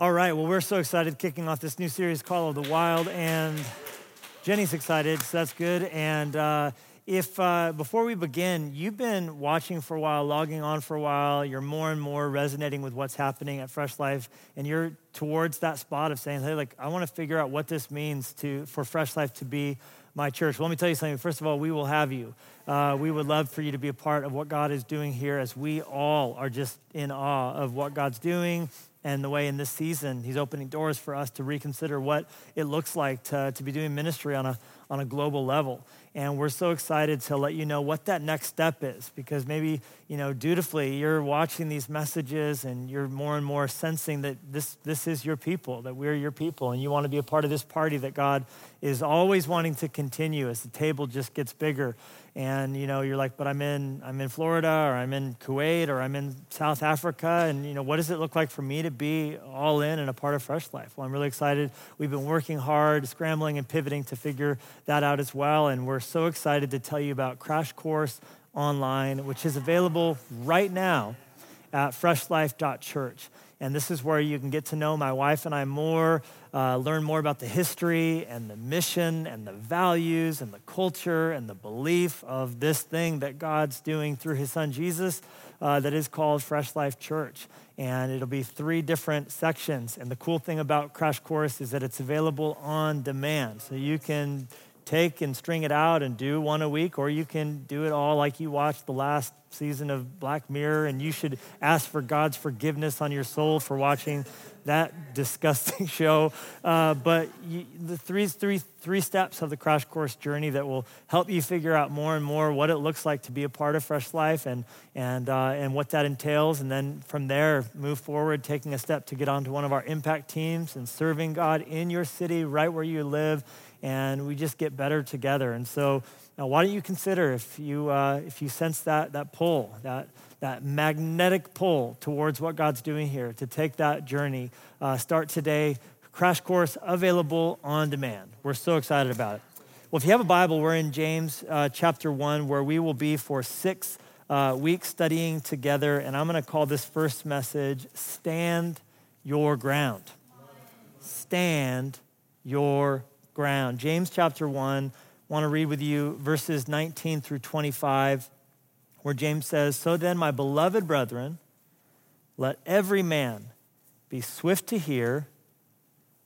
All right, well, we're so excited kicking off this new series, Call of the Wild, and Jenny's excited, so that's good. And uh, if uh, before we begin, you've been watching for a while, logging on for a while, you're more and more resonating with what's happening at Fresh Life, and you're towards that spot of saying, "Hey, like I want to figure out what this means to for Fresh Life to be my church." Well, let me tell you something. First of all, we will have you. Uh, we would love for you to be a part of what God is doing here, as we all are just in awe of what God's doing and the way in this season he's opening doors for us to reconsider what it looks like to, to be doing ministry on a, on a global level. And we're so excited to let you know what that next step is because maybe you know dutifully you're watching these messages and you're more and more sensing that this this is your people that we're your people and you want to be a part of this party that god is always wanting to continue as the table just gets bigger and you know you're like but i'm in i'm in florida or i'm in kuwait or i'm in south africa. And you know what does it look like for me to be all in and a part of fresh life? Well i'm really excited. We've been working hard scrambling and pivoting to figure that out as well. And we're so excited to tell you about crash course online which is available right now at freshlife.church and this is where you can get to know my wife and I more, uh, learn more about the history and the mission and the values and the culture and the belief of this thing that God's doing through his son Jesus uh, that is called Fresh Life Church. And it'll be three different sections. And the cool thing about Crash Course is that it's available on demand. So you can take and string it out and do one a week, or you can do it all like you watched the last season of Black Mirror, and you should ask for God's forgiveness on your soul for watching that disgusting show. Uh, but you, the three, three, three steps of the crash course journey that will help you figure out more and more what it looks like to be a part of Fresh Life and, and, uh, and what that entails. And then from there, move forward, taking a step to get onto one of our impact teams and serving God in your city, right where you live and we just get better together. And so, now why don't you consider if you uh, if you sense that that pull, that that magnetic pull towards what God's doing here, to take that journey. Uh, start today. Crash course available on demand. We're so excited about it. Well, if you have a Bible, we're in James uh, chapter one, where we will be for six uh, weeks studying together, and I'm going to call this first message "Stand Your Ground." Stand your ground. James chapter 1, I want to read with you verses 19 through 25, where James says, So then, my beloved brethren, let every man be swift to hear,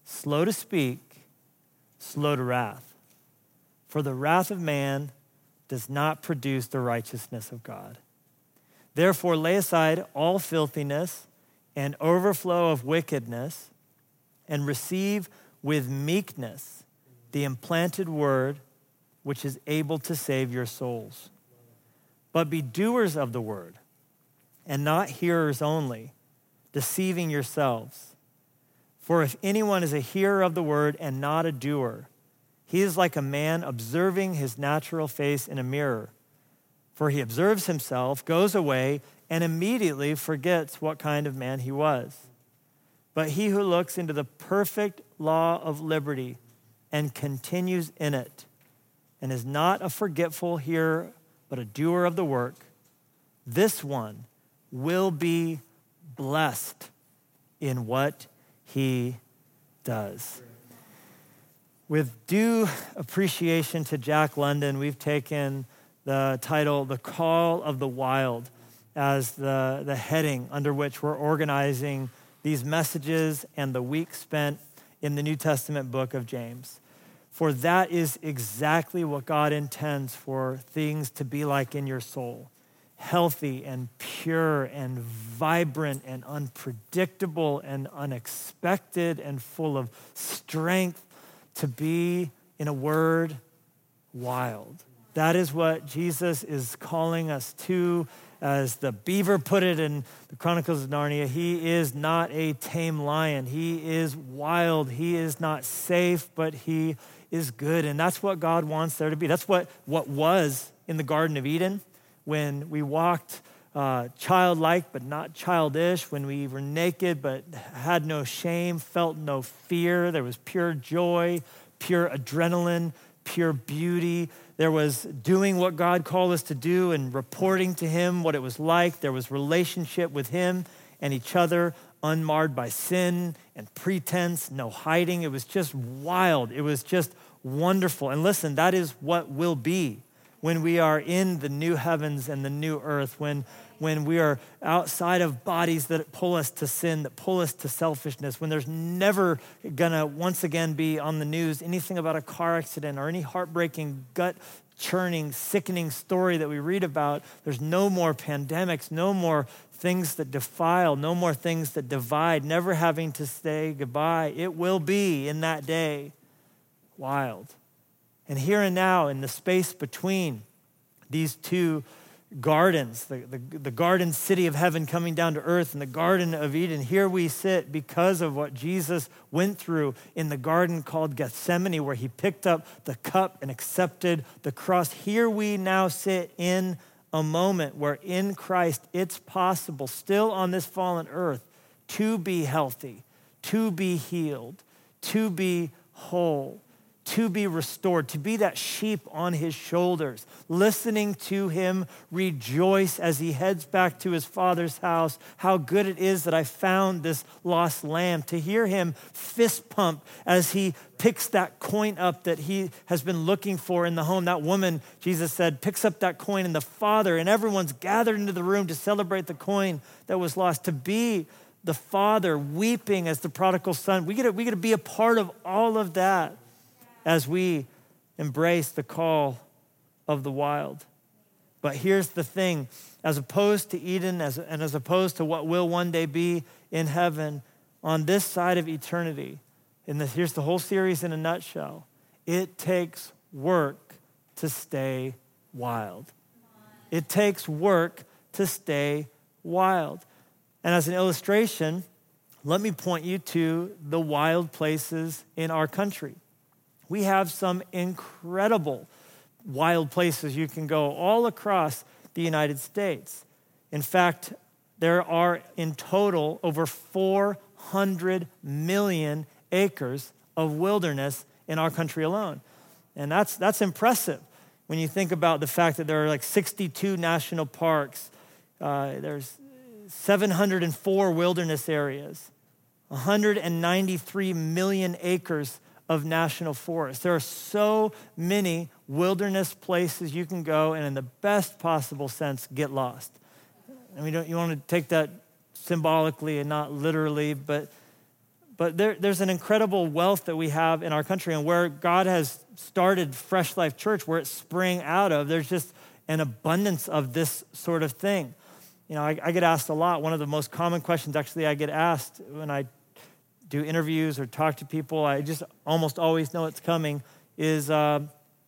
slow to speak, slow to wrath. For the wrath of man does not produce the righteousness of God. Therefore, lay aside all filthiness and overflow of wickedness, and receive with meekness the implanted word which is able to save your souls. But be doers of the word and not hearers only, deceiving yourselves. For if anyone is a hearer of the word and not a doer, he is like a man observing his natural face in a mirror. For he observes himself, goes away, and immediately forgets what kind of man he was. But he who looks into the perfect law of liberty, and continues in it, and is not a forgetful hearer, but a doer of the work, this one will be blessed in what he does. With due appreciation to Jack London, we've taken the title, The Call of the Wild, as the, the heading under which we're organizing these messages and the week spent in the New Testament book of James. For that is exactly what God intends for things to be like in your soul healthy and pure and vibrant and unpredictable and unexpected and full of strength to be, in a word, wild. That is what Jesus is calling us to. As the beaver put it in the Chronicles of Narnia, he is not a tame lion. He is wild. He is not safe, but he is good. And that's what God wants there to be. That's what, what was in the Garden of Eden when we walked uh, childlike but not childish, when we were naked but had no shame, felt no fear. There was pure joy, pure adrenaline, pure beauty. There was doing what God called us to do and reporting to Him what it was like. There was relationship with Him and each other unmarred by sin and pretense, no hiding. It was just wild. It was just wonderful. And listen, that is what will be when we are in the new heavens and the new earth, when, when we are outside of bodies that pull us to sin, that pull us to selfishness, when there's never gonna once again be on the news anything about a car accident or any heartbreaking, gut churning, sickening story that we read about. There's no more pandemics, no more things that defile, no more things that divide, never having to say goodbye. It will be in that day wild. And here and now, in the space between these two gardens, the, the, the, garden city of heaven coming down to earth and the Garden of Eden, here we sit because of what Jesus went through in the garden called Gethsemane, where he picked up the cup and accepted the cross. Here we now sit in a moment where in Christ it's possible, still on this fallen earth, to be healthy, to be healed, to be whole to be restored, to be that sheep on his shoulders, listening to him rejoice as he heads back to his father's house. How good it is that I found this lost lamb, to hear him fist pump as he picks that coin up that he has been looking for in the home. That woman, Jesus said, picks up that coin, and the father and everyone's gathered into the room to celebrate the coin that was lost, to be the father weeping as the prodigal son. We get to, we get to be a part of all of that as we embrace the call of the wild. But here's the thing as opposed to Eden, as, and as opposed to what will one day be in heaven, on this side of eternity, and this, here's the whole series in a nutshell it takes work to stay wild. It takes work to stay wild. And as an illustration, let me point you to the wild places in our country. We have some incredible wild places you can go all across the United States. In fact, there are in total over 400 million acres of wilderness in our country alone. And that's, that's impressive when you think about the fact that there are like 62 national parks, uh, there's 704 wilderness areas, 193 million acres of national forests. There are so many wilderness places you can go and, in the best possible sense, get lost. I mean, you want to take that symbolically and not literally, but, but there, there's an incredible wealth that we have in our country and where God has started Fresh Life Church, where it sprang out of, there's just an abundance of this sort of thing. You know, I, I get asked a lot. One of the most common questions, actually, I get asked when I do interviews or talk to people, I just almost always know it's coming, is uh,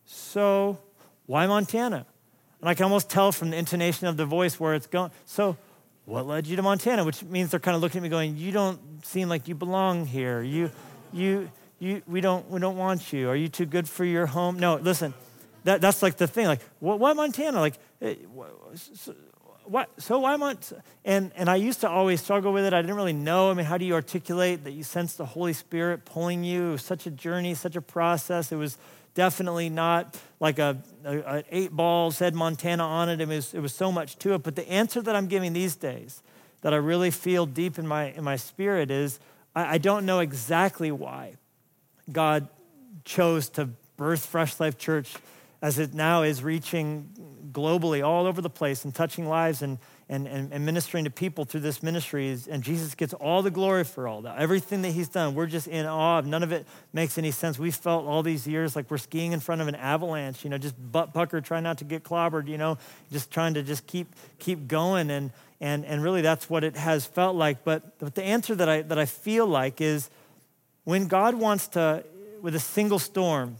so why Montana? And I can almost tell from the intonation of the voice where it's going. So, what led you to Montana? Which means they're kind of looking at me going, You don't seem like you belong here. You, you, you, we, don't, we don't want you. Are you too good for your home? No, listen, that, that's like the thing. Like, what, why Montana? Like, eh, what, so why not? And, and I used to always struggle with it. I didn't really know. I mean, how do you articulate that you sense the Holy Spirit pulling you? Such a journey, such a process. It was definitely not like a, a, a eight ball said Montana on it. It was, it was so much to it. But the answer that I'm giving these days that I really feel deep in my, in my spirit is I, I don't know exactly why God chose to birth Fresh Life Church as it now is reaching globally all over the place and touching lives and, and, and, and, ministering to people through this ministry. Is, and Jesus gets all the glory for all that. Everything that he's done, we're just in awe of. None of it makes any sense. We felt all these years like we're skiing in front of an avalanche, you know, just butt pucker, trying not to get clobbered, you know, just trying to just keep, keep going. And, and, and really that's what it has felt like. But, but the answer that I, that I feel like is when God wants to, with a single storm,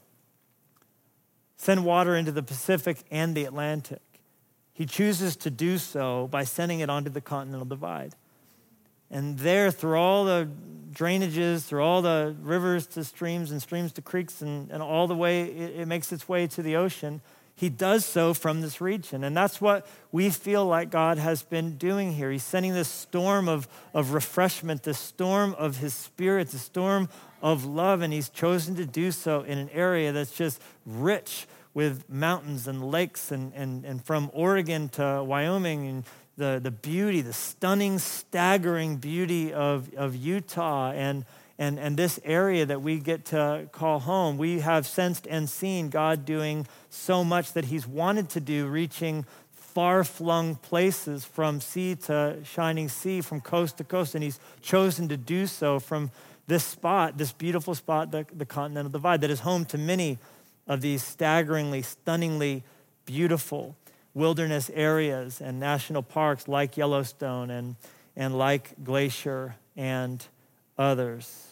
send water into the Pacific and the Atlantic. He chooses to do so by sending it onto the continental divide. And there, through all the drainages, through all the rivers to streams and streams to creeks, and, and all the way it, it makes its way to the ocean, he does so from this region. And that's what we feel like God has been doing here. He's sending this storm of, of refreshment, this storm of his spirit, the storm of love, and he's chosen to do so in an area that's just rich with mountains and lakes, and, and, and from Oregon to Wyoming and the, the beauty, the stunning, staggering beauty of, of Utah and, and, and this area that we get to call home. We have sensed and seen God doing so much that He's wanted to do, reaching far flung places from sea to shining sea, from coast to coast, and He's chosen to do so from this spot, this beautiful spot, the, the Continental Divide, that is home to many of these staggeringly, stunningly beautiful wilderness areas and national parks like Yellowstone and, and like Glacier and others.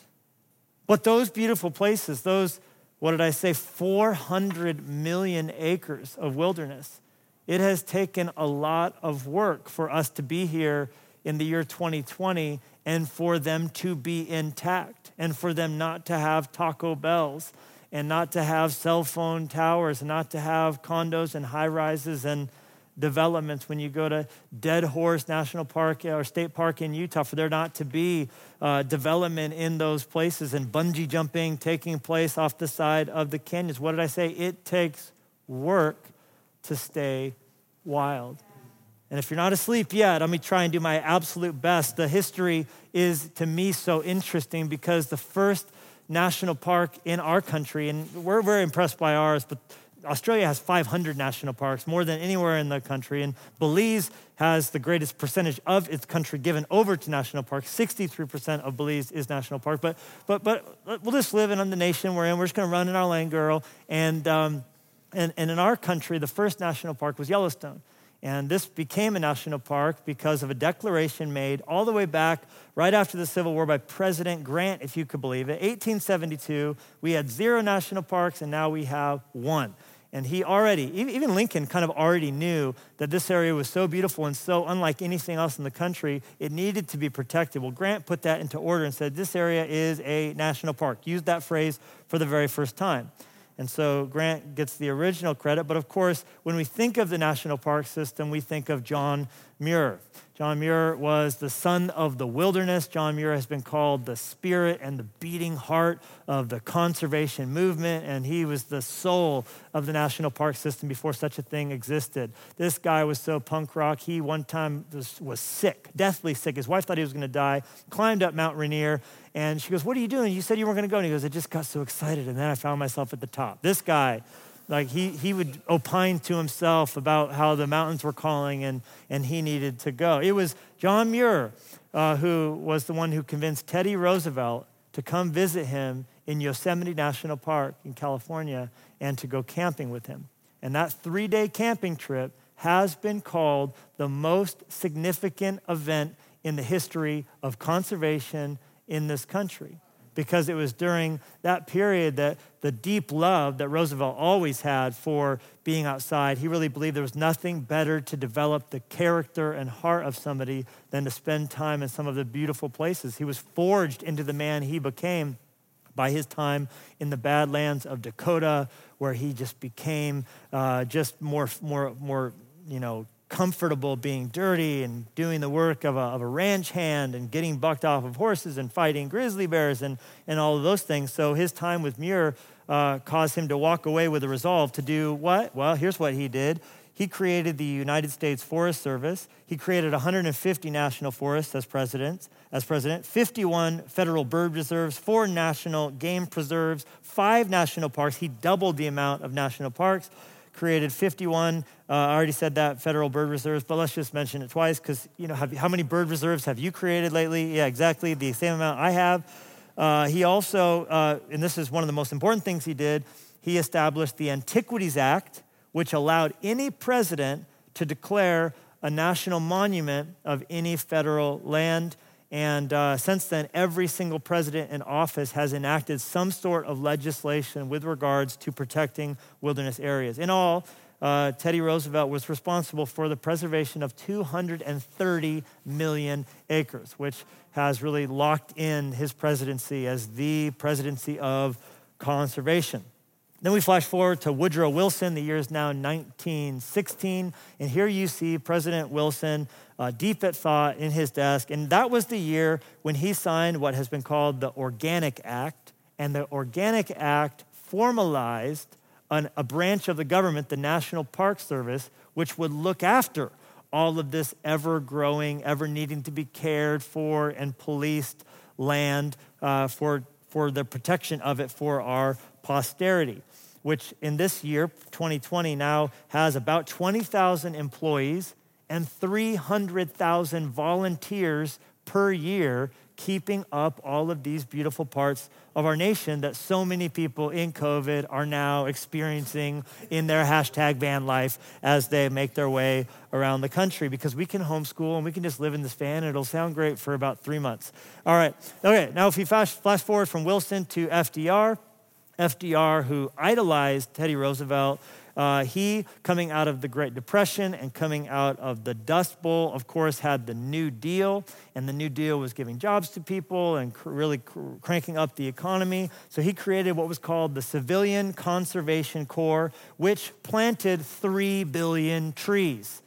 But those beautiful places, those, what did I say, 400 million acres of wilderness, it has taken a lot of work for us to be here in the year 2020 and for them to be intact and for them not to have Taco Bells and not to have cell phone towers and not to have condos and high rises and developments when you go to Dead Horse National Park or State Park in Utah, for there not to be uh, development in those places and bungee jumping taking place off the side of the canyons. What did I say? It takes work to stay wild. And if you're not asleep yet, let me try and do my absolute best. The history is to me so interesting because the first national park in our country, and we're very impressed by ours, but Australia has 500 national parks, more than anywhere in the country. And Belize has the greatest percentage of its country given over to national parks. 63% of Belize is national park. But, but, but we'll just live in the nation we're in. We're just going to run in our lane, girl. And, um, and, and in our country, the first national park was Yellowstone. And this became a national park because of a declaration made all the way back right after the Civil War by President Grant, if you could believe it. 1872, we had zero national parks, and now we have one. And he already, even Lincoln kind of already knew that this area was so beautiful and so unlike anything else in the country, it needed to be protected. Well, Grant put that into order and said, This area is a national park. Used that phrase for the very first time. And so Grant gets the original credit. But of course, when we think of the national park system, we think of John Muir. John Muir was the son of the wilderness. John Muir has been called the spirit and the beating heart of the conservation movement, and he was the soul of the national park system before such a thing existed. This guy was so punk rock, he one time was, was sick, deathly sick. His wife thought he was going to die, climbed up Mount Rainier, and she goes, What are you doing? You said you weren't going to go. And he goes, I just got so excited, and then I found myself at the top. This guy like he, he would opine to himself about how the mountains were calling and, and he needed to go. It was John Muir uh, who was the one who convinced Teddy Roosevelt to come visit him in Yosemite National Park in California and to go camping with him. And that three day camping trip has been called the most significant event in the history of conservation in this country because it was during that period that the deep love that Roosevelt always had for being outside, he really believed there was nothing better to develop the character and heart of somebody than to spend time in some of the beautiful places. He was forged into the man he became by his time in the Badlands of Dakota, where he just became uh, just more, more, more, you know, comfortable being dirty and doing the work of a, of a ranch hand and getting bucked off of horses and fighting grizzly bears and, and all of those things. So his time with Muir uh, caused him to walk away with a resolve to do what? Well, here's what he did. He created the United States Forest Service. He created 150 national forests as president, as president, 51 federal bird reserves, four national game preserves, five national parks. He doubled the amount of national parks created 51. Uh, I already said that federal bird reserves, but let's just mention it twice because you know have, how many bird reserves have you created lately? Yeah, exactly the same amount I have. Uh, he also, uh, and this is one of the most important things he did, he established the Antiquities Act, which allowed any president to declare a national monument of any federal land. And uh, since then, every single president in office has enacted some sort of legislation with regards to protecting wilderness areas. In all, uh, Teddy Roosevelt was responsible for the preservation of 230 million acres, which has really locked in his presidency as the presidency of conservation. Then we flash forward to Woodrow Wilson. The year is now 1916. And here you see President Wilson uh, deep at thought in his desk. And that was the year when he signed what has been called the Organic Act. And the Organic Act formalized an, a branch of the government, the National Park Service, which would look after all of this ever growing, ever needing to be cared for and policed land uh, for, for the protection of it for our posterity, which in this year, 2020, now has about 20,000 employees and 300,000 volunteers per year keeping up all of these beautiful parts of our nation that so many people in COVID are now experiencing in their hashtag van life as they make their way around the country because we can homeschool and we can just live in this van and it'll sound great for about three months. All right. Okay. Now, if we flash, flash forward from Wilson to FDR, FDR, who idolized Teddy Roosevelt, uh, he, coming out of the Great Depression and coming out of the Dust Bowl, of course, had the New Deal, and the New Deal was giving jobs to people and cr- really cr- cranking up the economy. So he created what was called the Civilian Conservation Corps, which planted three billion trees.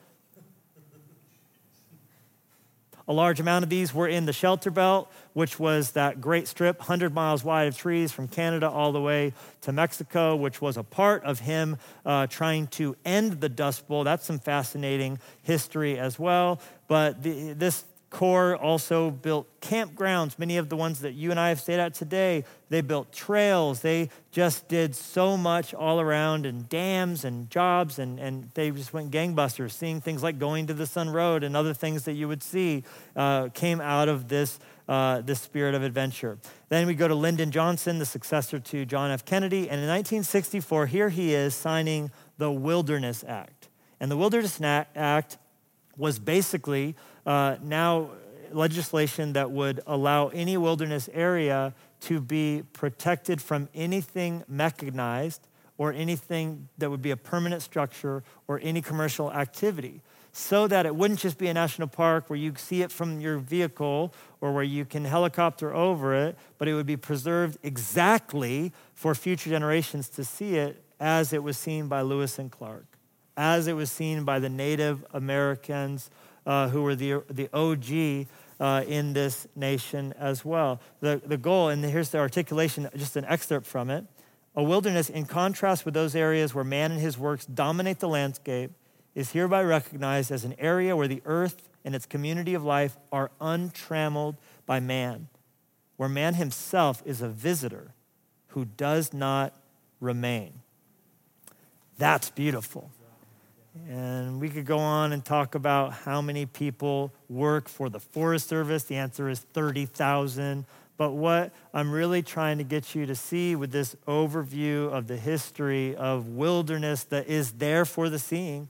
A large amount of these were in the shelter belt, which was that great strip, 100 miles wide of trees from Canada all the way to Mexico, which was a part of him uh, trying to end the Dust Bowl. That's some fascinating history as well. But the, this Corps also built campgrounds, many of the ones that you and I have stayed at today. They built trails. They just did so much all around, and dams and jobs, and, and they just went gangbusters. Seeing things like going to the Sun Road and other things that you would see uh, came out of this, uh, this spirit of adventure. Then we go to Lyndon Johnson, the successor to John F. Kennedy, and in 1964, here he is signing the Wilderness Act. And the Wilderness Act was basically uh, now legislation that would allow any wilderness area to be protected from anything mechanized or anything that would be a permanent structure or any commercial activity. So that it wouldn't just be a national park where you see it from your vehicle or where you can helicopter over it, but it would be preserved exactly for future generations to see it as it was seen by Lewis and Clark, as it was seen by the Native Americans uh, who were the, the OG uh, in this nation as well. The, the goal, and here's the articulation, just an excerpt from it. A wilderness, in contrast with those areas where man and his works dominate the landscape, is hereby recognized as an area where the earth and its community of life are untrammeled by man, where man himself is a visitor who does not remain. That's beautiful. And we could go on and talk about how many people work for the Forest Service. The answer is 30,000. But what I'm really trying to get you to see with this overview of the history of wilderness that is there for the seeing,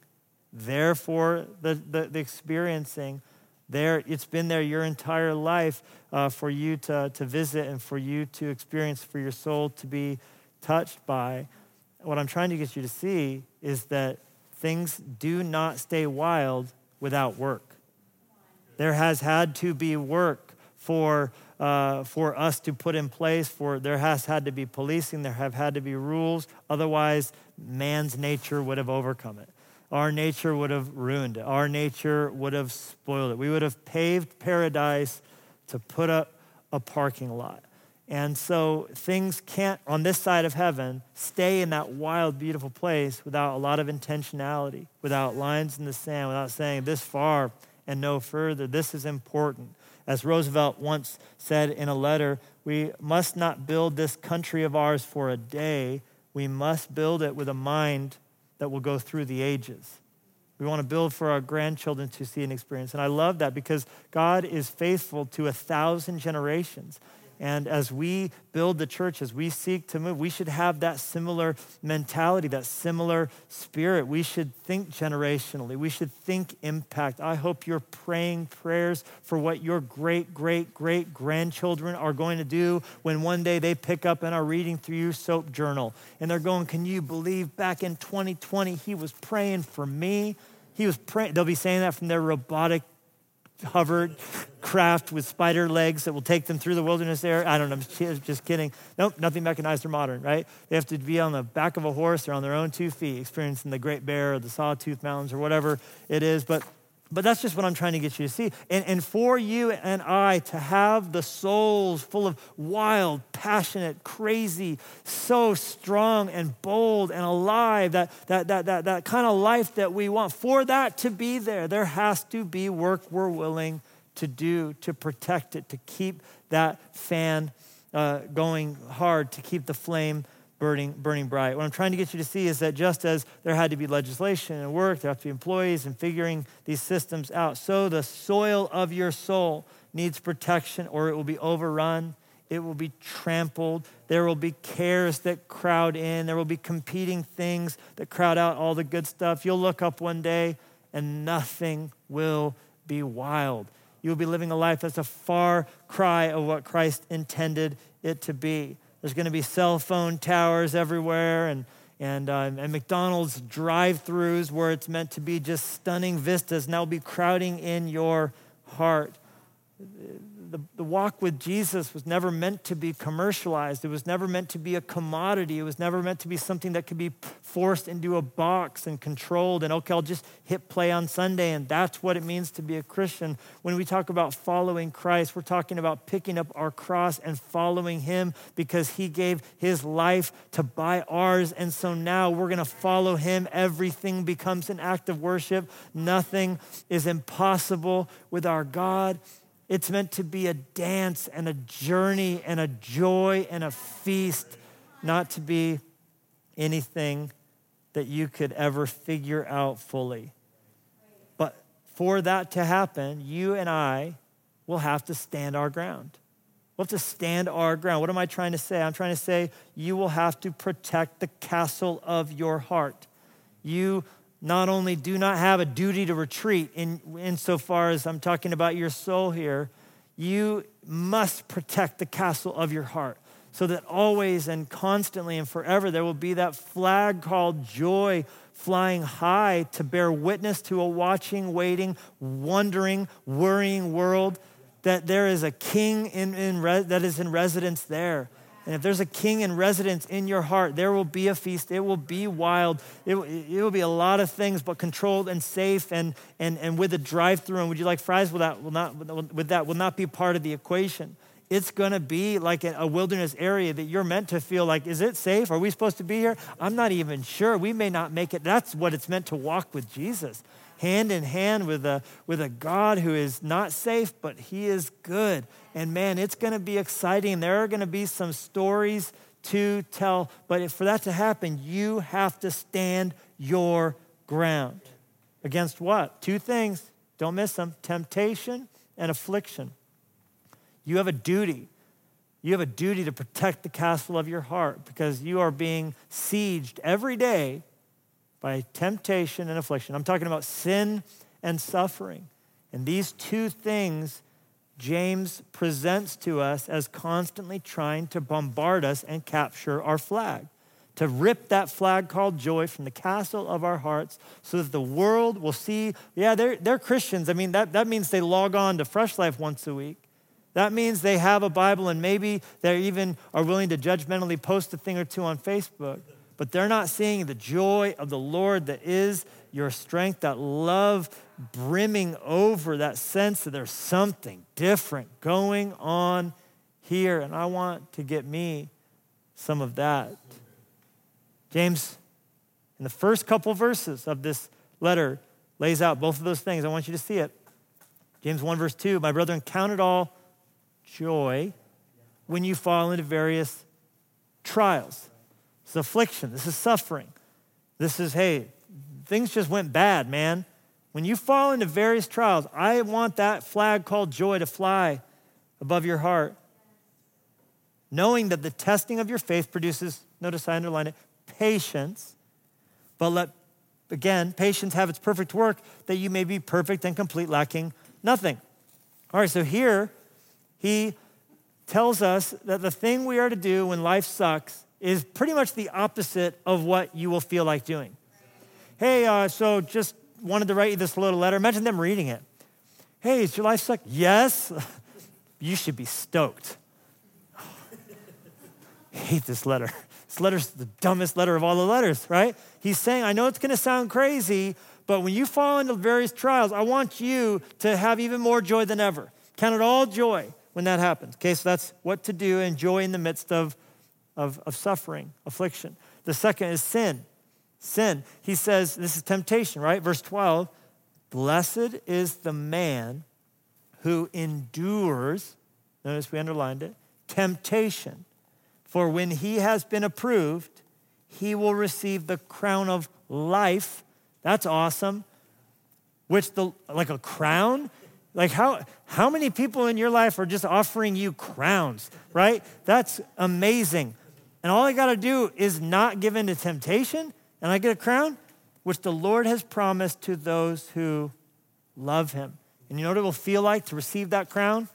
there for the, the, the experiencing, there it's been there your entire life uh, for you to, to visit and for you to experience, for your soul to be touched by. What I'm trying to get you to see is that things do not stay wild without work. There has had to be work for, uh, for us to put in place, for there has had to be policing, there have had to be rules. Otherwise, man's nature would have overcome it. Our nature would have ruined it. Our nature would have spoiled it. We would have paved paradise to put up a parking lot. And so things can't, on this side of heaven, stay in that wild, beautiful place without a lot of intentionality, without lines in the sand, without saying this far and no further. This is important. As Roosevelt once said in a letter, we must not build this country of ours for a day. We must build it with a mind that will go through the ages. We want to build for our grandchildren to see and experience. And I love that because God is faithful to a thousand generations. And as we build the church, as we seek to move, we should have that similar mentality, that similar spirit. We should think generationally. We should think impact. I hope you're praying prayers for what your great, great, great grandchildren are going to do when one day they pick up and are reading through your soap journal. And they're going, Can you believe back in 2020 he was praying for me? He was praying. They'll be saying that from their robotic hovered craft with spider legs that will take them through the wilderness there. I don't know, I'm just kidding. Nope, nothing mechanized or modern, right? They have to be on the back of a horse or on their own two feet, experiencing the Great Bear or the Sawtooth Mountains or whatever it is. But But that's just what I'm trying to get you to see. And, and for you and I to have the souls full of wild, passionate, crazy, so strong and bold and alive, that, that, that, that, that kind of life that we want, for that to be there, there has to be work we're willing to do to protect it, to keep that fan uh, going hard, to keep the flame burning, burning bright. What I'm trying to get you to see is that just as there had to be legislation and work, there have to be employees and figuring these systems out, so the soil of your soul needs protection or it will be overrun. It will be trampled. There will be cares that crowd in. There will be competing things that crowd out all the good stuff. You'll look up one day and nothing will be wild. You will be living a life that's a far cry of what Christ intended it to be. There's going to be cell phone towers everywhere and, and, uh, and McDonald's drive throughs where it's meant to be just stunning vistas, that will be crowding in your heart the, the walk with Jesus was never meant to be commercialized. It was never meant to be a commodity. It was never meant to be something that could be forced into a box and controlled. And okay, I'll just hit play on Sunday. And that's what it means to be a Christian. When we talk about following Christ, we're talking about picking up our cross and following Him because He gave His life to buy ours. And so now we're going to follow Him. Everything becomes an act of worship. Nothing is impossible with our God. It's meant to be a dance and a journey and a joy and a feast, not to be anything that you could ever figure out fully. But for that to happen, you and I will have to stand our ground. We'll have to stand our ground. What am I trying to say? I'm trying to say you will have to protect the castle of your heart. You not only do not have a duty to retreat in insofar as I'm talking about your soul here, you must protect the castle of your heart so that always and constantly and forever there will be that flag called joy flying high to bear witness to a watching, waiting, wondering, worrying world that there is a king in, in that is in residence there and if there's a king in residence in your heart, there will be a feast. It will be wild. It, it will be a lot of things, but controlled and safe and, and, and with a drive through. And would you like fries? That, will not, with that will not be part of the equation. It's going to be like a wilderness area that you're meant to feel like, is it safe? Are we supposed to be here? I'm not even sure. We may not make it. That's what it's meant to walk with Jesus hand in hand with a, with a God who is not safe, but he is good. And man, it's going to be exciting. There are going to be some stories to tell. But for that to happen, you have to stand your ground. Against what? Two things. Don't miss them temptation and affliction. You have a duty. You have a duty to protect the castle of your heart because you are being sieged every day by temptation and affliction. I'm talking about sin and suffering. And these two things James presents to us as constantly trying to bombard us and capture our flag, to rip that flag called joy from the castle of our hearts so that the world will see, yeah, they're, they're Christians. I mean, that, that means they log on to Fresh Life once a week. That means they have a Bible and maybe they even are willing to judgmentally post a thing or two on Facebook but they're not seeing the joy of the Lord that is your strength, that love brimming over, that sense that there's something different going on here. And I want to get me some of that. James, in the first couple verses of this letter, lays out both of those things. I want you to see it. James 1, verse 2 My brethren, count it all joy when you fall into various trials this is affliction. This is suffering. This is, hey, things just went bad, man. When you fall into various trials, I want that flag called joy to fly above your heart. Knowing that the testing of your faith produces, notice I underline it, patience. But let, again, patience have its perfect work, that you may be perfect and complete, lacking nothing. All right, so here he tells us that the thing we are to do when life sucks is pretty much the opposite of what you will feel like doing. Hey, uh, so just wanted to write you this little letter. Imagine them reading it. Hey, is your life suck? Yes. you should be stoked. Hate this letter. This letter's the dumbest letter of all the letters, right? He's saying, I know it's going to sound crazy, But when you fall into various trials, I want you to have even more joy than ever. Count it all joy when that happens. Okay, so that's what to do and joy in the midst of, of, of suffering, affliction. The second is sin. Sin. He says, this is temptation, right? Verse 12 Blessed is the man who endures, notice we underlined it, temptation. For when he has been approved, he will receive the crown of life. That's awesome. Which the like a crown? Like how how many people in your life are just offering you crowns, right? That's amazing. And all I got to do is not give in to temptation and I get a crown which the Lord has promised to those who love him. And you know what it will feel like to receive that crown?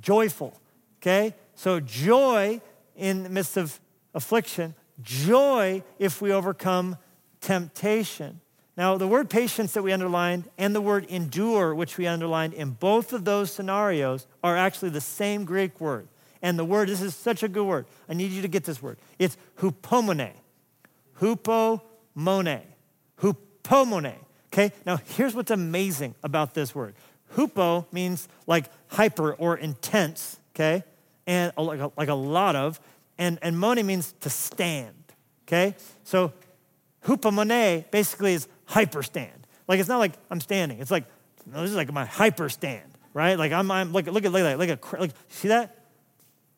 Joyful. Okay? So joy in the midst of affliction, joy if we overcome temptation. Now, the word patience that we underlined and the word endure, which we underlined in both of those scenarios, are actually the same Greek word. And the word, this is such a good word. I need you to get this word. It's hupomone. Hupomone. Hupomone. Okay, now here's what's amazing about this word. Hupo means like hyper or intense, okay? And like a, like a lot of. And, and mone means to stand, okay? So hupomone basically is hyper stand. Like it's not like I'm standing. It's like, no, this is like my hyper stand, right? Like I'm, I'm like, look at, look at, like a, like, see that?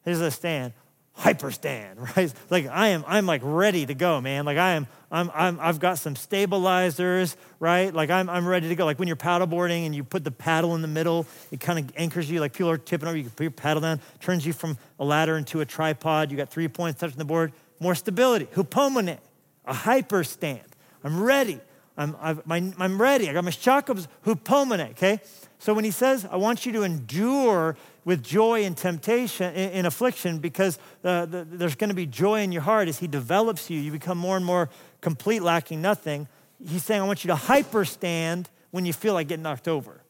Here's a stand hyper stand, right? Like I am, I'm like ready to go, man. Like I am, I'm, I'm, I've got some stabilizers, right? Like I'm, I'm ready to go. Like when you're paddleboarding and you put the paddle in the middle, it kind of anchors you. Like people are tipping over, you can put your paddle down, turns you from a ladder into a tripod. You got three points touching the board, more stability. Hupomone, a hyper stand. I'm ready. I'm, I've, my, I'm ready. I got my shakabs hupomone, okay? So when he says, I want you to endure with joy and temptation, in, in affliction, because uh, the, there's going to be joy in your heart as he develops you, you become more and more complete, lacking nothing. He's saying, I want you to hyper stand when you feel like getting knocked over.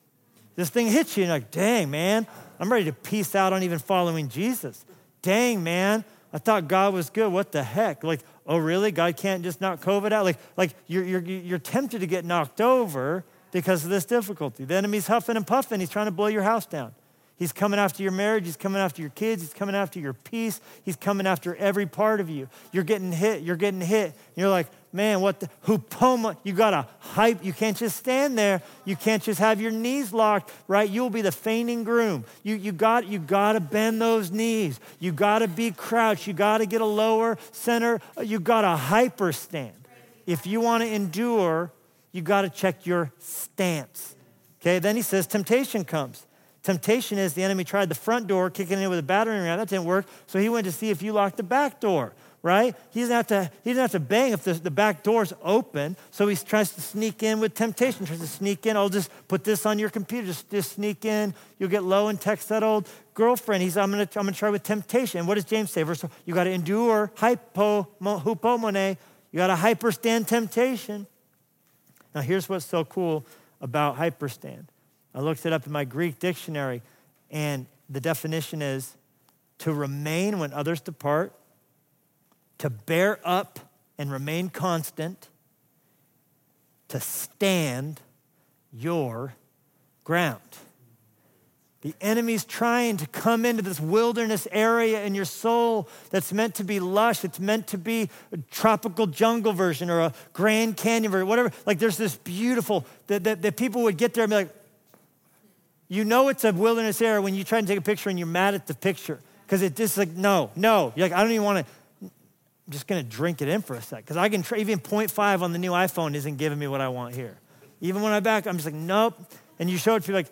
This thing hits you, and you're like, dang, man, I'm ready to peace out on even following Jesus. Dang, man, I thought God was good. What the heck? Like, oh, really? God can't just knock COVID out? Like, like you're, you're, you're tempted to get knocked over because of this difficulty. The enemy's huffing and puffing. He's trying to blow your house down. He's coming after your marriage. He's coming after your kids. He's coming after your peace. He's coming after every part of you. You're getting hit. You're getting hit. you're like, man, what the hupoma? You got to hype. You can't just stand there. You can't just have your knees locked, right? You'll be the fainting groom. You, you got you got to bend those knees. You got to be crouched. You got to get a lower center. You got to hyper stand. If you want to endure, you got to check your stance. Okay, then he says temptation comes. Temptation is the enemy tried the front door, kicking in with a battering ram. That didn't work. So he went to see if you locked the back door, right? He doesn't have to, he doesn't have to bang if the, the back door's open. So he tries to sneak in with temptation, tries to sneak in. I'll just put this on your computer, just, just sneak in. You'll get low and text that old girlfriend. He's, I'm going to I'm gonna try with temptation. What does James say? Verse, you got to endure hypo, hupomone. You got to hyperstand temptation. Now, here's what's so cool about hyperstand. I looked it up in my Greek dictionary, and the definition is to remain when others depart, to bear up and remain constant, to stand your ground. The enemy's trying to come into this wilderness area in your soul that's meant to be lush. It's meant to be a tropical jungle version or a Grand Canyon version, whatever. Like there's this beautiful, that, that, that people would get there and be like, you know it's a wilderness area when you try and take a picture and you're mad at the picture. Because it's just like, no, no. You're like, I don't even want to. I'm just going to drink it in for a sec. Because I can, try, even 0.5 on the new iPhone isn't giving me what I want here. Even when I back, I'm just like, nope. And you show it to like,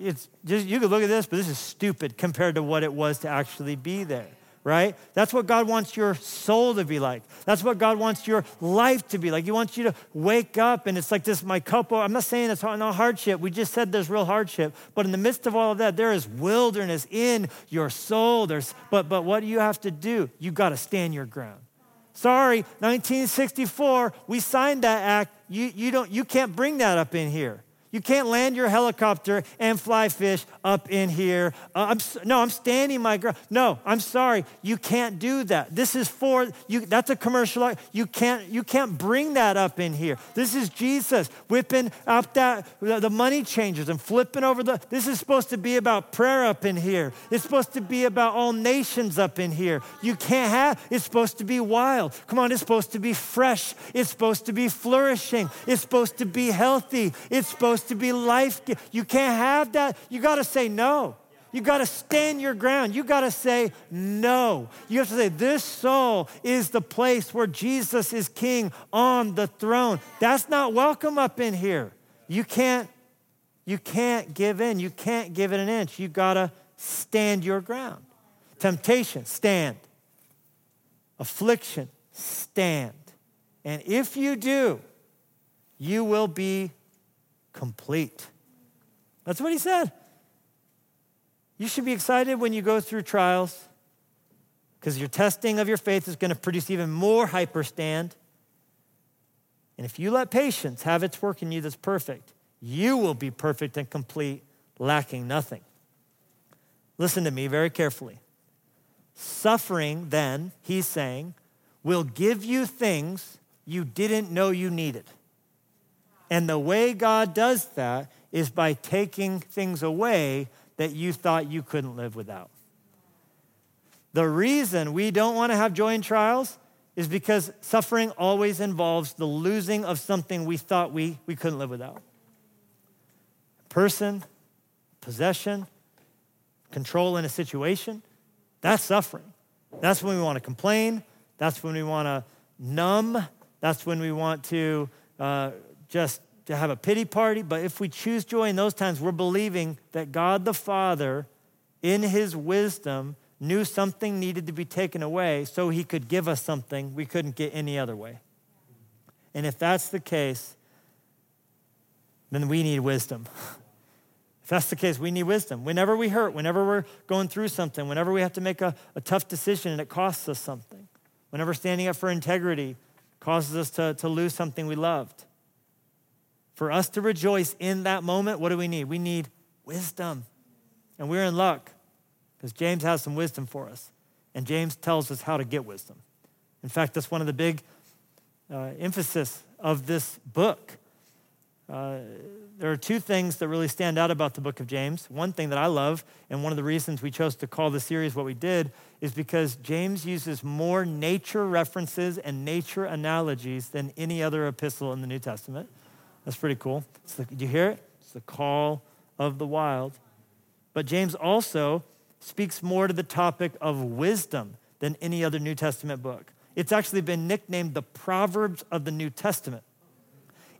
it's just you could look at this, but this is stupid compared to what it was to actually be there, right? That's what God wants your soul to be like. That's what God wants your life to be like. He wants you to wake up and it's like this, my couple. I'm not saying it's no hardship. We just said there's real hardship. But in the midst of all of that, there is wilderness in your soul. There's, but, but what do you have to do? You got to stand your ground. Sorry, 1964, we signed that act. You, you, don't, you can't bring that up in here. You can't land your helicopter and fly fish up in here. Uh, I'm, no, I'm standing my ground. No, I'm sorry. You can't do that. This is for you. That's a commercial. You can't. You can't bring that up in here. This is Jesus whipping up that the money changers and flipping over the. This is supposed to be about prayer up in here. It's supposed to be about all nations up in here. You can't have. It's supposed to be wild. Come on. It's supposed to be fresh. It's supposed to be flourishing. It's supposed to be healthy. It's supposed to be life. You can't have that. You got to say no. You got to stand your ground. You got to say no. You have to say, This soul is the place where Jesus is king on the throne. That's not welcome up in here. You can't, you can't give in. You can't give it an inch. You got to stand your ground. Temptation, stand. Affliction, stand. And if you do, you will be complete. That's what he said. You should be excited when you go through trials because your testing of your faith is going to produce even more hyperstand. And if you let patience have its work in you that's perfect, you will be perfect and complete, lacking nothing. Listen to me very carefully. Suffering, then, he's saying, will give you things you didn't know you needed. And the way God does that is by taking things away that you thought you couldn't live without. The reason we don't want to have joy in trials is because suffering always involves the losing of something we thought we, we couldn't live without. Person, possession, control in a situation, that's suffering. That's when we want to complain. That's when we want to numb. That's when we want to uh, just to have a pity party. But if we choose joy in those times, we're believing that God the Father, in his wisdom, knew something needed to be taken away so he could give us something we couldn't get any other way. And if that's the case, then we need wisdom. If that's the case, we need wisdom. Whenever we hurt, whenever we're going through something, whenever we have to make a, a tough decision and it costs us something, whenever standing up for integrity causes us to, to lose something we loved, for us to rejoice in that moment, what do we need? We need wisdom. And we're in luck because James has some wisdom for us. And James tells us how to get wisdom. In fact, that's one of the big uh, emphasis of this book. Uh, there are two things that really stand out about the book of James. One thing that I love, and one of the reasons we chose to call the series what we did, is because James uses more nature references and nature analogies than any other epistle in the New Testament. That's pretty cool. The, did you hear it? It's the call of the wild. But James also speaks more to the topic of wisdom than any other New Testament book. It's actually been nicknamed the Proverbs of the New Testament.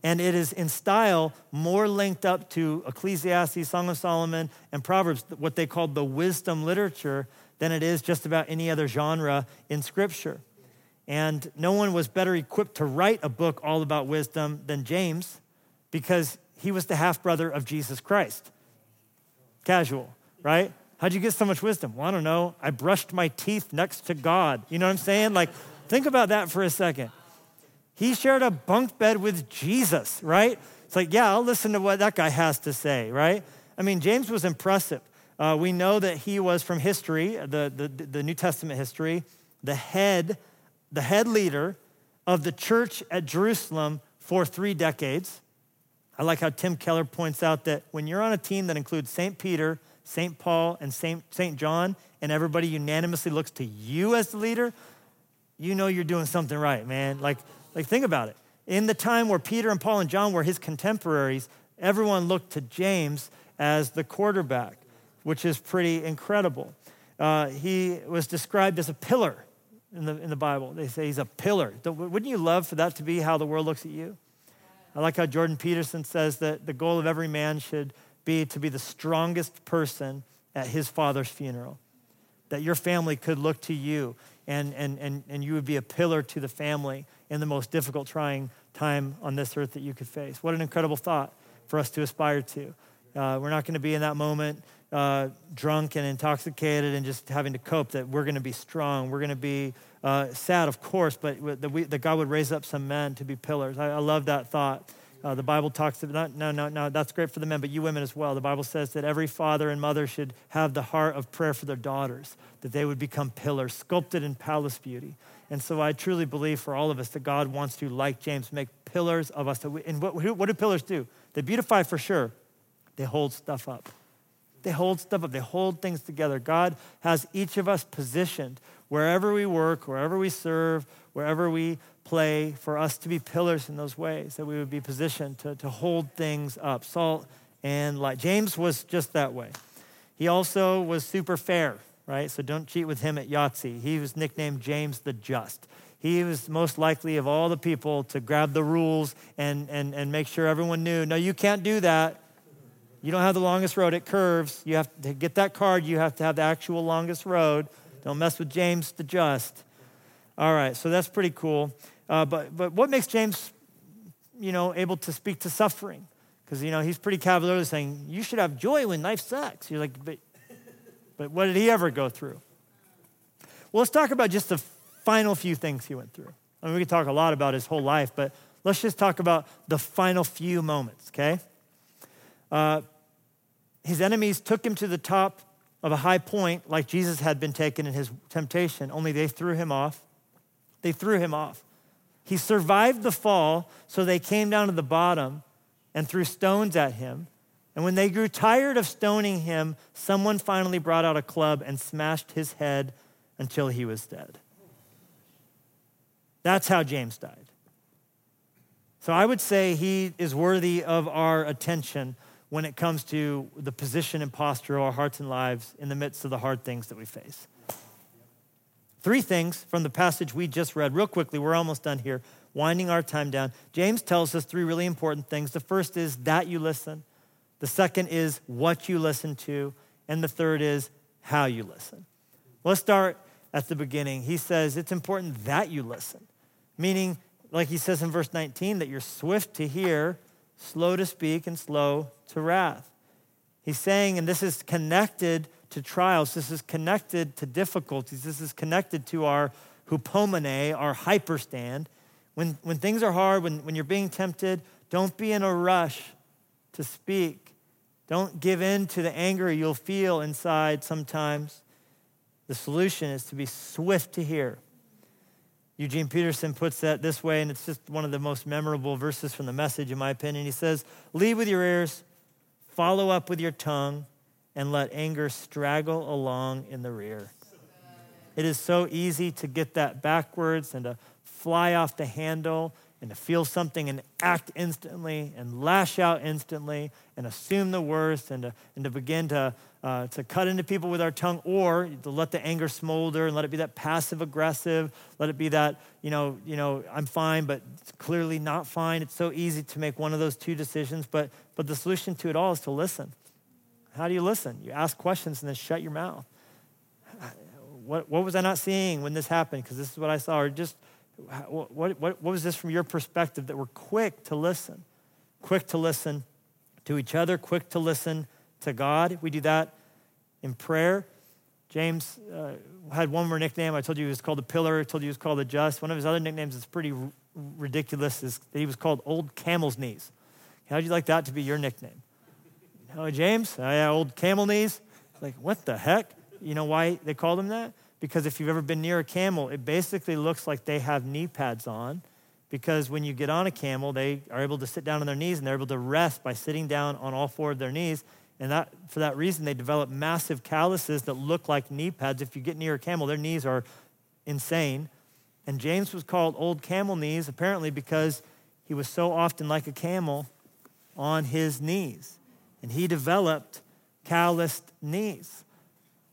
And it is in style more linked up to Ecclesiastes, Song of Solomon, and Proverbs, what they call the wisdom literature, than it is just about any other genre in Scripture. And no one was better equipped to write a book all about wisdom than James because he was the half brother of Jesus Christ. Casual, right? How'd you get so much wisdom? Well, I don't know. I brushed my teeth next to God. You know what I'm saying? Like, think about that for a second. He shared a bunk bed with Jesus, right? It's like, yeah, I'll listen to what that guy has to say, right? I mean, James was impressive. Uh, we know that he was from history, the, the, the New Testament history, the head, the head leader of the church at Jerusalem for three decades. I like how Tim Keller points out that when you're on a team that includes St. Peter, St. Paul, and St. John, and everybody unanimously looks to you as the leader, you know you're doing something right, man. Like, like think about it. In the time where Peter and Paul and John were his contemporaries, everyone looked to James as the quarterback, which is pretty incredible. Uh, he was described as a pillar in the, in the Bible. They say he's a pillar. Wouldn't you love for that to be how the world looks at you? I like how Jordan Peterson says that the goal of every man should be to be the strongest person at his father's funeral. That your family could look to you and, and, and, and you would be a pillar to the family in the most difficult, trying time on this earth that you could face. What an incredible thought for us to aspire to. Uh, we're not going to be in that moment uh, drunk and intoxicated and just having to cope, that we're going to be strong. We're going to be uh, sad, of course, but that, we, that, God would raise up some men to be pillars. I, I love that thought. Uh, the Bible talks about, no, no, no, that's great for the men, but you women as well. The Bible says that every father and mother should have the heart of prayer for their daughters, that they would become pillars, sculpted in palace beauty. And so I truly believe for all of us that God wants to, like James, make pillars of us. And what, what do pillars do? They beautify for sure, they hold stuff up. They hold stuff up, they hold things together. God has each of us positioned wherever we work, wherever we serve, wherever we play, for us to be pillars in those ways, that we would be positioned to, to hold things up. Salt and light. James was just that way. He also was super fair, right? So don't cheat with him at Yahtzee. He was nicknamed James the Just. He was most likely of all the people to grab the rules and, and, and make sure everyone knew no, you can't do that. You don't have the longest road, it curves. You have to get that card, you have to have the actual longest road. Don't mess with James the Just. All right, so that's pretty cool. Uh, but, but what makes James, you know, able to speak to suffering? Because, you know, he's pretty cavalierly saying, you should have joy when life sucks. You're like, but, but what did he ever go through? Well, let's talk about just the final few things he went through. I mean, we could talk a lot about his whole life, but let's just talk about the final few moments, okay? Uh, his enemies took him to the top of a high point like Jesus had been taken in his temptation, only they threw him off. They threw him off. He survived the fall, so they came down to the bottom and threw stones at him. And when they grew tired of stoning him, someone finally brought out a club and smashed his head until he was dead. That's how James died. So I would say he is worthy of our attention when it comes to the position and posture of our hearts and lives in the midst of the hard things that we face. Three things from the passage we just read, real quickly, we're almost done here, winding our time down. James tells us three really important things. The first is that you listen, the second is what you listen to, and the third is how you listen. Let's start at the beginning. He says it's important that you listen, meaning, like he says in verse 19, that you're swift to hear, slow to speak, and slow to wrath. He's saying, and this is connected to trials. This is connected to difficulties. This is connected to our hupomone, our hyperstand. When, when things are hard, when, when you're being tempted, don't be in a rush to speak. Don't give in to the anger you'll feel inside sometimes. The solution is to be swift to hear. Eugene Peterson puts that this way, and it's just one of the most memorable verses from the message, in my opinion. He says, Lead with your ears, follow up with your tongue, and let anger straggle along in the rear. It is so easy to get that backwards and to fly off the handle and to feel something and act instantly and lash out instantly and assume the worst and to, and to begin to, uh, to cut into people with our tongue or to let the anger smolder and let it be that passive aggressive let it be that you know you know i'm fine but it's clearly not fine it's so easy to make one of those two decisions but but the solution to it all is to listen how do you listen? You ask questions and then shut your mouth. What, what was I not seeing when this happened? Because this is what I saw. Or just, what, what, what was this from your perspective that we're quick to listen? Quick to listen to each other, quick to listen to God. We do that in prayer. James uh, had one more nickname. I told you he was called the pillar. I told you he was called the just. One of his other nicknames is pretty r- ridiculous. Is that he was called Old Camel's Knees. How'd you like that to be your nickname? Oh, James, oh, yeah, old camel knees. Like, what the heck? You know why they called him that? Because if you've ever been near a camel, it basically looks like they have knee pads on. Because when you get on a camel, they are able to sit down on their knees and they're able to rest by sitting down on all four of their knees. And that, for that reason, they develop massive calluses that look like knee pads. If you get near a camel, their knees are insane. And James was called Old Camel Knees, apparently, because he was so often like a camel on his knees and he developed calloused knees.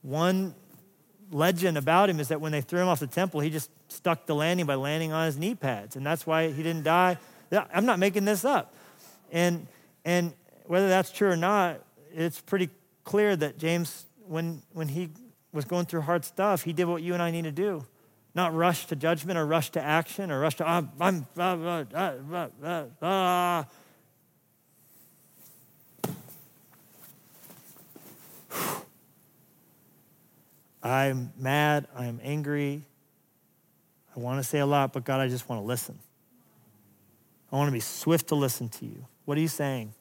One legend about him is that when they threw him off the temple, he just stuck the landing by landing on his knee pads, and that's why he didn't die. I'm not making this up. And, and whether that's true or not, it's pretty clear that James, when, when he was going through hard stuff, he did what you and I need to do. Not rush to judgment or rush to action or rush to, oh, I'm, uh, uh, uh, I'm mad, I'm angry. I want to say a lot, but God, I just want to listen. I want to be swift to listen to you. What are you saying?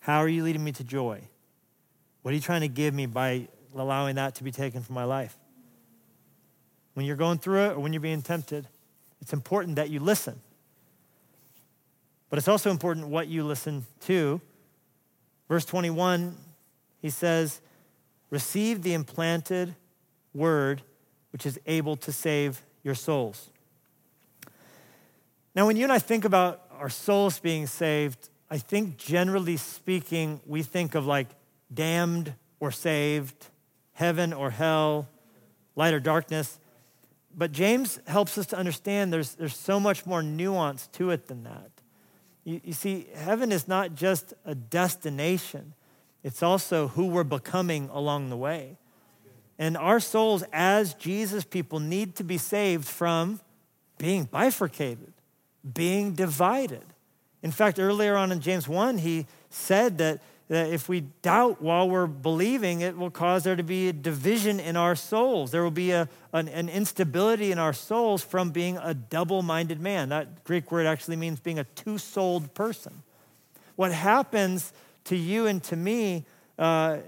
How are you leading me to joy? What are you trying to give me by allowing that to be taken from my life? When you're going through it or when you're being tempted, it's important that you listen. But it's also important what you listen to. Verse 21, he says, Receive the implanted word which is able to save your souls. Now, when you and I think about our souls being saved, I think generally speaking, we think of like damned or saved, heaven or hell, light or darkness. But James helps us to understand there's, there's so much more nuance to it than that. You, you see, heaven is not just a destination, it's also who we're becoming along the way. And our souls, as Jesus people, need to be saved from being bifurcated, being divided. In fact, earlier on in James 1, he said that, that if we doubt while we're believing, it will cause there to be a division in our souls. There will be a, an, an instability in our souls from being a double minded man. That Greek word actually means being a two souled person. What happens to you and to me uh,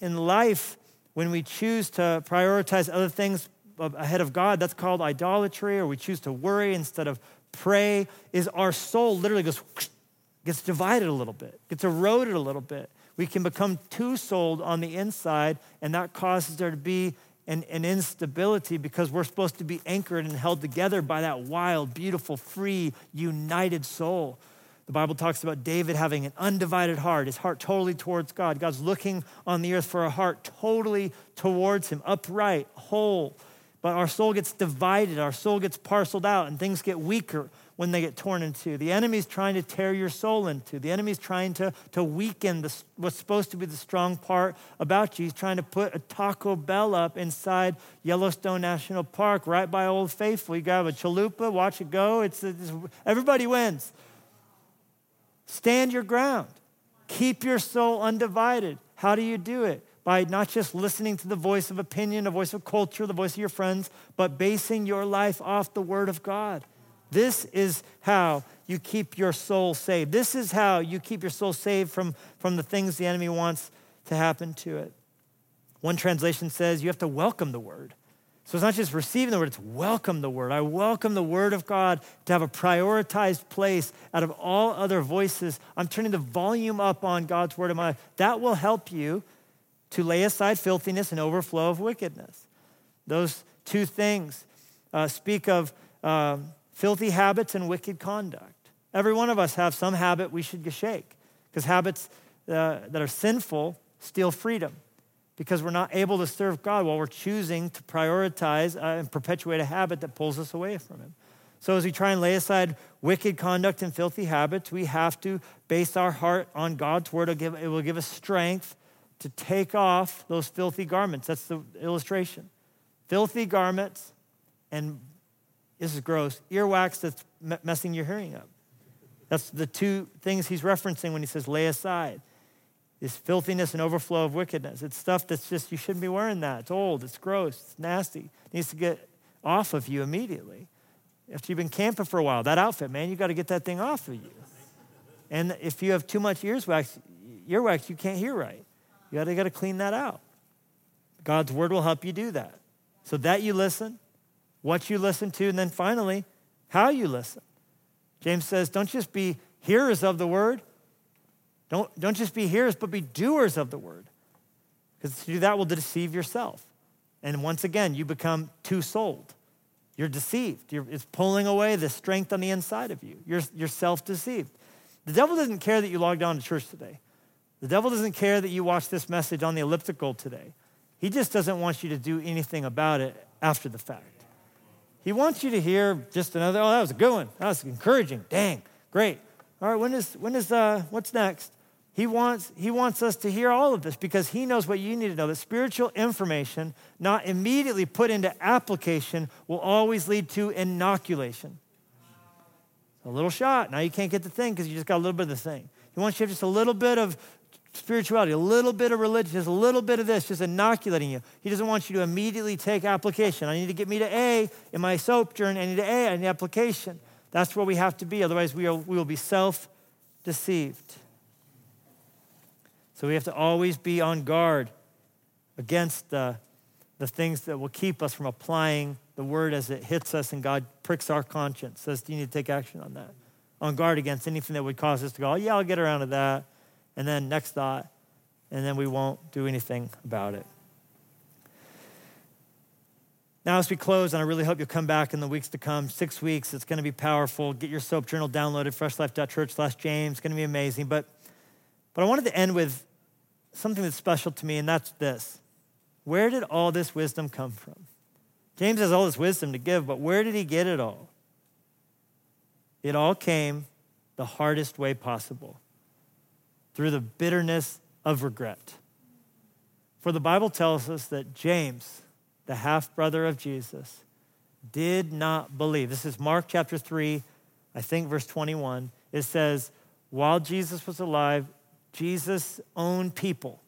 in life when we choose to prioritize other things ahead of God, that's called idolatry, or we choose to worry instead of pray, is our soul literally goes, gets divided a little bit, gets eroded a little bit. We can become two souled on the inside, and that causes there to be an, an, instability because we're supposed to be anchored and held together by that wild, beautiful, free, united soul. The Bible talks about David having an undivided heart, his heart totally towards God. God's looking on the earth for a heart totally towards him, upright, whole, but our soul gets divided, our soul gets parceled out, and things get weaker when they get torn into. The enemy's trying to tear your soul into. The enemy's trying to, to weaken the, what's supposed to be the strong part about you. He's trying to put a Taco Bell up inside Yellowstone National Park, right by Old Faithful. You grab a chalupa, watch it go. It's, it's everybody wins. Stand your ground. Keep your soul undivided. How do you do it? by not just listening to the voice of opinion, the voice of culture, the voice of your friends, but basing your life off the Word of God. This is how you keep your soul saved. This is how you keep your soul saved from, from the things the enemy wants to happen to it. One translation says you have to welcome the Word. So it's not just receiving the word, it's welcome the word. I welcome the word of God to have a prioritized place out of all other voices. I'm turning the volume up on God's word in my life. That will help you to lay aside filthiness and overflow of wickedness. Those two things uh, speak of uh, filthy habits and wicked conduct. Every one of us have some habit we should shake because habits uh, that are sinful steal freedom because we're not able to serve God while we're choosing to prioritize uh, and perpetuate a habit that pulls us away from Him. So, as we try and lay aside wicked conduct and filthy habits, we have to base our heart on God's word. It will give us strength to take off those filthy garments. That's the illustration. Filthy garments and this is gross, earwax that's messing your hearing up. That's the two things he's referencing when he says lay aside. This filthiness and overflow of wickedness. It's stuff that's just, you shouldn't be wearing that. It's old, it's gross, it's nasty. It needs to get off of you immediately. After you've been camping for a while, that outfit, man, you got to get that thing off of you. And if you have too much earwax, earwax, you can't hear right. You gotta, gotta clean that out. God's word will help you do that. So that you listen, what you listen to, and then finally, how you listen. James says, don't just be hearers of the word. Don't, don't just be hearers, but be doers of the word. Because to do that will deceive yourself. And once again, you become two souled. You're deceived. You're, it's pulling away the strength on the inside of you. You're, you're self deceived. The devil doesn't care that you logged on to church today. The devil doesn't care that you watch this message on the elliptical today. He just doesn't want you to do anything about it after the fact. He wants you to hear just another, oh, that was a good one. That was encouraging. Dang, great. All right, when is, when is uh, what's next? He wants, he wants us to hear all of this because he knows what you need to know that spiritual information, not immediately put into application, will always lead to inoculation. A little shot. Now you can't get the thing because you just got a little bit of the thing. He wants you to have just a little bit of spirituality, a little bit of religion, just a little bit of this, just inoculating you. He doesn't want you to immediately take application. I need to get me to A in my SOAP journey. I need to A, I need application. That's where we have to be. Otherwise, we, are, we will be self deceived. So we have to always be on guard against the, the things that will keep us from applying the word as it hits us and God pricks our conscience. Says, Do you need to take action on that. On guard against anything that would cause us to go, oh, yeah, I'll get around to that. And then next thought, and then we won't do anything about it. Now, as we close, and I really hope you'll come back in the weeks to come, six weeks, it's going to be powerful. Get your soap journal downloaded, freshlife.church slash James. It's going to be amazing. But, but I wanted to end with something that's special to me, and that's this. Where did all this wisdom come from? James has all this wisdom to give, but where did he get it all? It all came the hardest way possible through the bitterness of regret. For the Bible tells us that James, the half brother of Jesus, did not believe. This is Mark chapter 3, I think verse 21. It says, While Jesus was alive, Jesus' own people,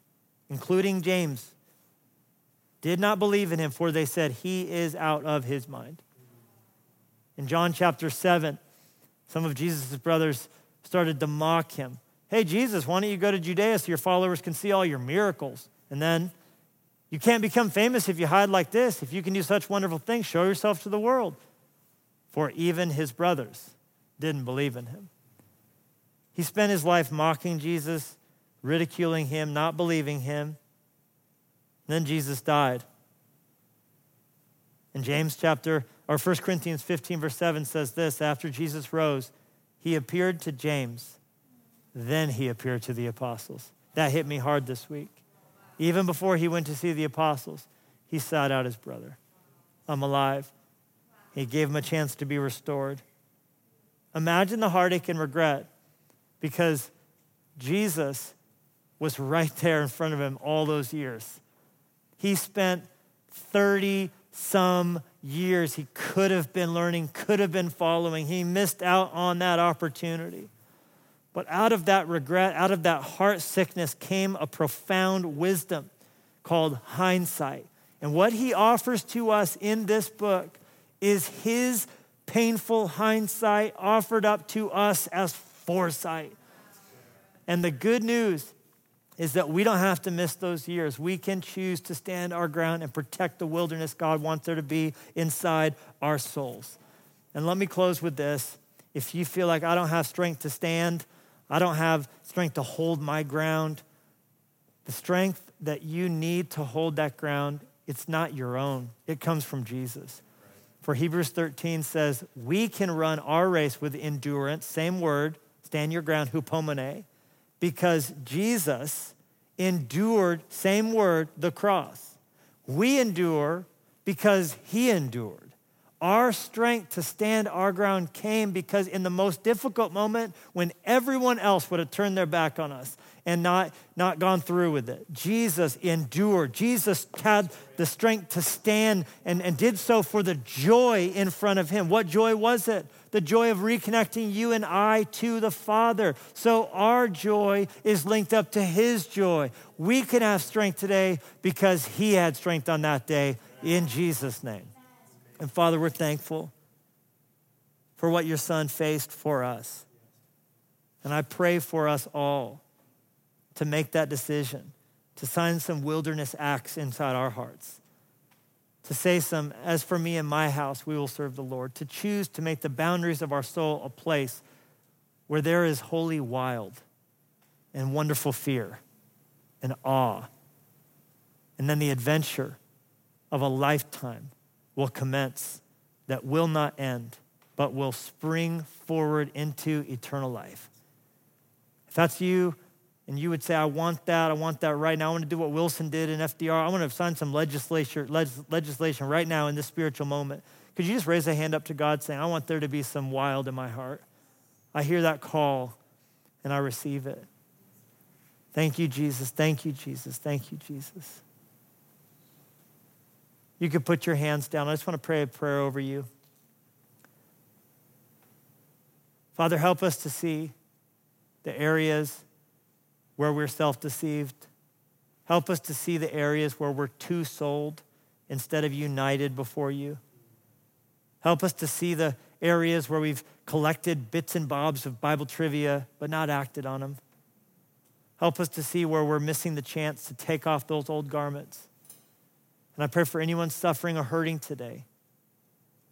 including James, did not believe in him, for they said, He is out of his mind. In John chapter 7, some of Jesus' brothers started to mock him. Hey, Jesus, why don't you go to Judea so your followers can see all your miracles? And then, you can't become famous if you hide like this. If you can do such wonderful things, show yourself to the world. For even his brothers didn't believe in him. He spent his life mocking Jesus, ridiculing him, not believing him. then Jesus died. In James chapter, or 1 Corinthians 15, verse 7 says this After Jesus rose, he appeared to James, then he appeared to the apostles. That hit me hard this week. Even before he went to see the apostles, he sought out his brother. I'm alive. He gave him a chance to be restored. Imagine the heartache and regret because Jesus was right there in front of him all those years. He spent 30 some years he could have been learning, could have been following. He missed out on that opportunity. But out of that regret, out of that heart sickness came a profound wisdom called hindsight. And what he offers to us in this book is his painful hindsight offered up to us as foresight. And the good news is that we don't have to miss those years. We can choose to stand our ground and protect the wilderness God wants there to be inside our souls. And let me close with this. If you feel like I don't have strength to stand, I don't have strength to hold my ground. The strength that you need to hold that ground, it's not your own. It comes from Jesus. For Hebrews 13 says, we can run our race with endurance, same word, stand your ground, hupomone, because Jesus endured, same word, the cross. We endure because he endured. Our strength to stand our ground came because in the most difficult moment, when everyone else would have turned their back on us and not, not gone through with it, Jesus endured. Jesus had the strength to stand and, and did so for the joy in front of him. What joy was it? The joy of reconnecting you and I to the Father. So our joy is linked up to his joy. We can have strength today because he had strength on that day in Jesus' name. And Father, we're thankful for what your son faced for us. And I pray for us all to make that decision, to sign some wilderness acts inside our hearts, to say some, as for me and my house, we will serve the Lord, to choose to make the boundaries of our soul a place where there is holy wild and wonderful fear and awe, and then the adventure of a lifetime will commence, that will not end, but will spring forward into eternal life. If that's you, and you would say, I want that, I want that right now. I want to do what Wilson did in FDR. I want to sign some legislation, legislation right now in this spiritual moment. Could you just raise a hand up to God saying, I want there to be some wild in my heart? I hear that call and I receive it. Thank you, Jesus. Thank you, Jesus. Thank you, Jesus. You could put your hands down. I just want to pray a prayer over you. Father, help us to see the areas where we're self deceived. Help us to see the areas where we're two souled instead of united before you. Help us to see the areas where we've collected bits and bobs of Bible trivia but not acted on them. Help us to see where we're missing the chance to take off those old garments. And I pray for anyone suffering or hurting today.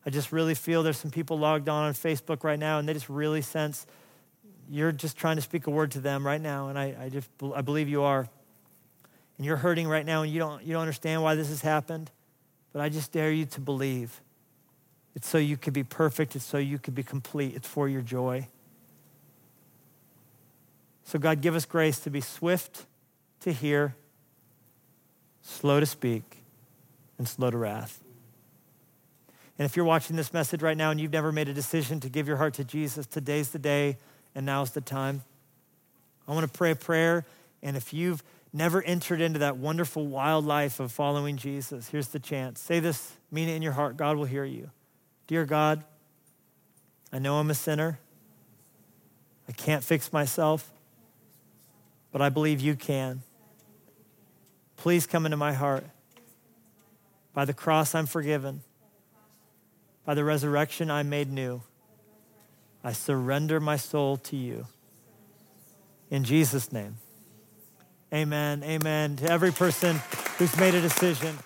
I just really feel there's some people logged on on Facebook right now, and they just really sense you're just trying to speak a word to them right now. And I, I just I believe you are. And you're hurting right now, and you don't, you don't understand why this has happened. But I just dare you to believe. It's so you could be perfect, it's so you could be complete, it's for your joy. So, God, give us grace to be swift to hear, slow to speak, and slow to wrath. And if you're watching this message right now and you've never made a decision to give your heart to Jesus, today's the day and now's the time. I want to pray a prayer. And if you've never entered into that wonderful wild life of following Jesus, here's the chance. Say this, mean it in your heart. God will hear you. Dear God, I know I'm a sinner. I can't fix myself, but I believe you can. Please come into my heart. By the cross, I'm forgiven. By the resurrection, I'm made new. I surrender my soul to you. In Jesus' name. Amen. Amen. To every person who's made a decision.